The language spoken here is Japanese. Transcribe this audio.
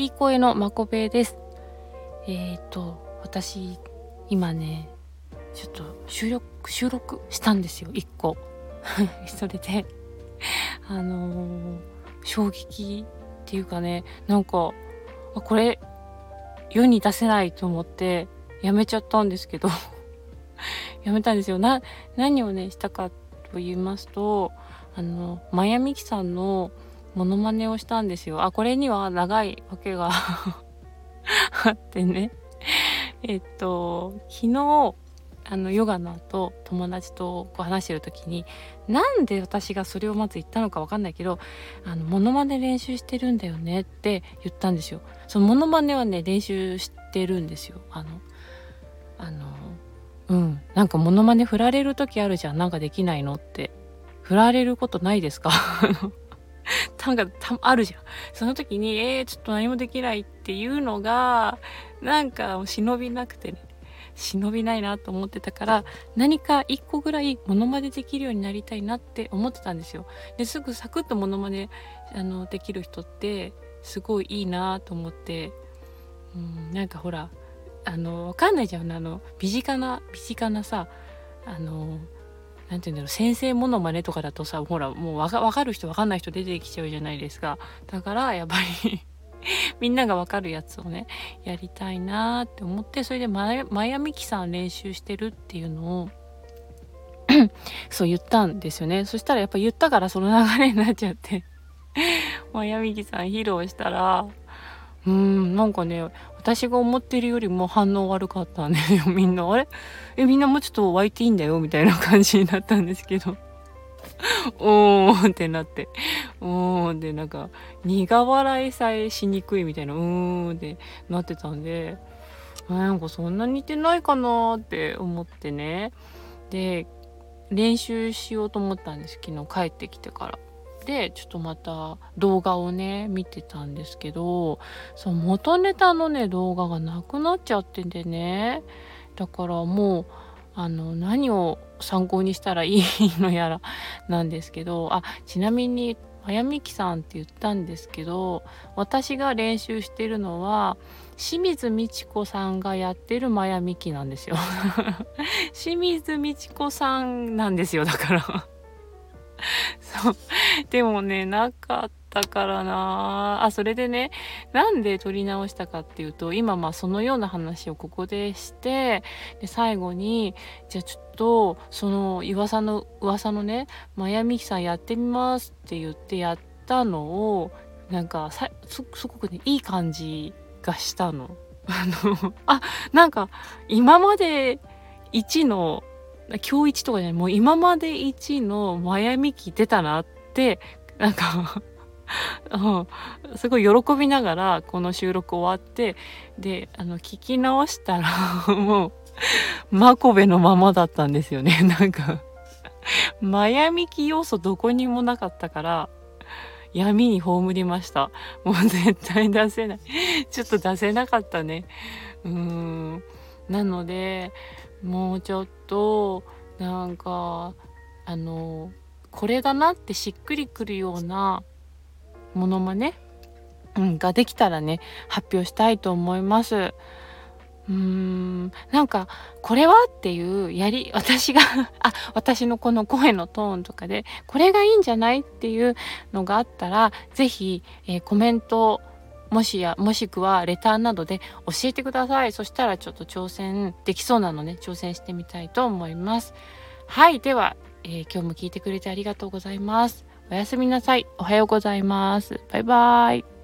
いい声のまこべです。えっ、ー、と、私、今ね、ちょっと収録、収録したんですよ、一個。それで、あのー、衝撃っていうかね、なんか、これ、世に出せないと思って、やめちゃったんですけど やめたんですよ。な、何をね、したかと言いますと、あの、マヤミキさんのモノマネをしたんですよ。あ、これには長いわけが あってね。えっと、昨日、あの、ヨガの後、友達とこう話してる時に、なんで私がそれをまず言ったのかわかんないけど、あの、モノマネ練習してるんだよねって言ったんですよ。そのモノマネはね、練習してるんですよ。あの、あの、うん。なんかモノマネ振られる時あるじゃん。なんかできないのって。振られることないですか？なんかたあるじゃん。その時に、えー、ちょっと何もできないっていうのが、なんか忍びなくてね。忍びないなと思ってたから何か一個ぐらいモノマネできるようになりたいなって思ってたんですよ。ですぐサクッとモノマネあのできる人ってすごいいいなと思ってうんなんかほらあのわかんないじゃんあの身近な身近なさあのなんて言うんだろう先生ものまねとかだとさほらもうわかかる人わかんない人出てきちゃうじゃないですか。だからやっぱり みんながわかるやつをねやりたいなって思ってそれでマヤミキさん練習してるっていうのをそう言ったんですよね。そしたらやっぱ言ったからその流れになっちゃって。マヤミキさん披露したらうんなんかね私が思ってるよりも反応悪かったんですよ みんな。あれ？えみんなもうちょっと湧いていいんだよみたいな感じになったんですけど。おーってなって。おーんでなんか苦笑いさえしにくいみたいなうーんってなってたんで。なんかそんな似てないかなって思ってね。で練習しようと思ったんです昨日帰ってきてから。でちょっとまた動画をね見てたんですけどその元ネタのね動画がなくなっちゃってんでね。だからもうあの何を参考にしたらいいのやらなんですけどあちなみにあやみきさんって言ったんですけど私が練習してるのは清水美智子さんがやってるマヤミキなんですよ。清水美智子さんなんですよだから。そう。でもね、なかったからなあ、それでね、なんで撮り直したかっていうと、今まあそのような話をここでして、で、最後に、じゃあちょっと、その噂の、噂のね、マヤミキさんやってみますって言ってやったのを、なんかさ、す、ごくね、いい感じがしたの。あの、あ、なんか、今まで1の今日一とかじゃない、もう今まで一のマヤミキ出たなって、なんか、すごい喜びながらこの収録終わってであの聞き直したら もうマコベのままだったんですよね。なんかマヤミキ要素どこにもなかったから闇に葬りました。もう絶対出せない。ちょっと出せなかったね。うん。なのでもうちょっとなんかあのこれだなってしっくりくるようなものまね、うん、ができたらね発表したいと思います。うーんなんかこれはっていうやり私があ私のこの声のトーンとかでこれがいいんじゃないっていうのがあったら是非、えー、コメントもしや、もしくはレターなどで教えてください。そしたらちょっと挑戦できそうなので、挑戦してみたいと思います。はい。では、えー、今日も聞いてくれてありがとうございます。おやすみなさい。おはようございます。バイバーイ。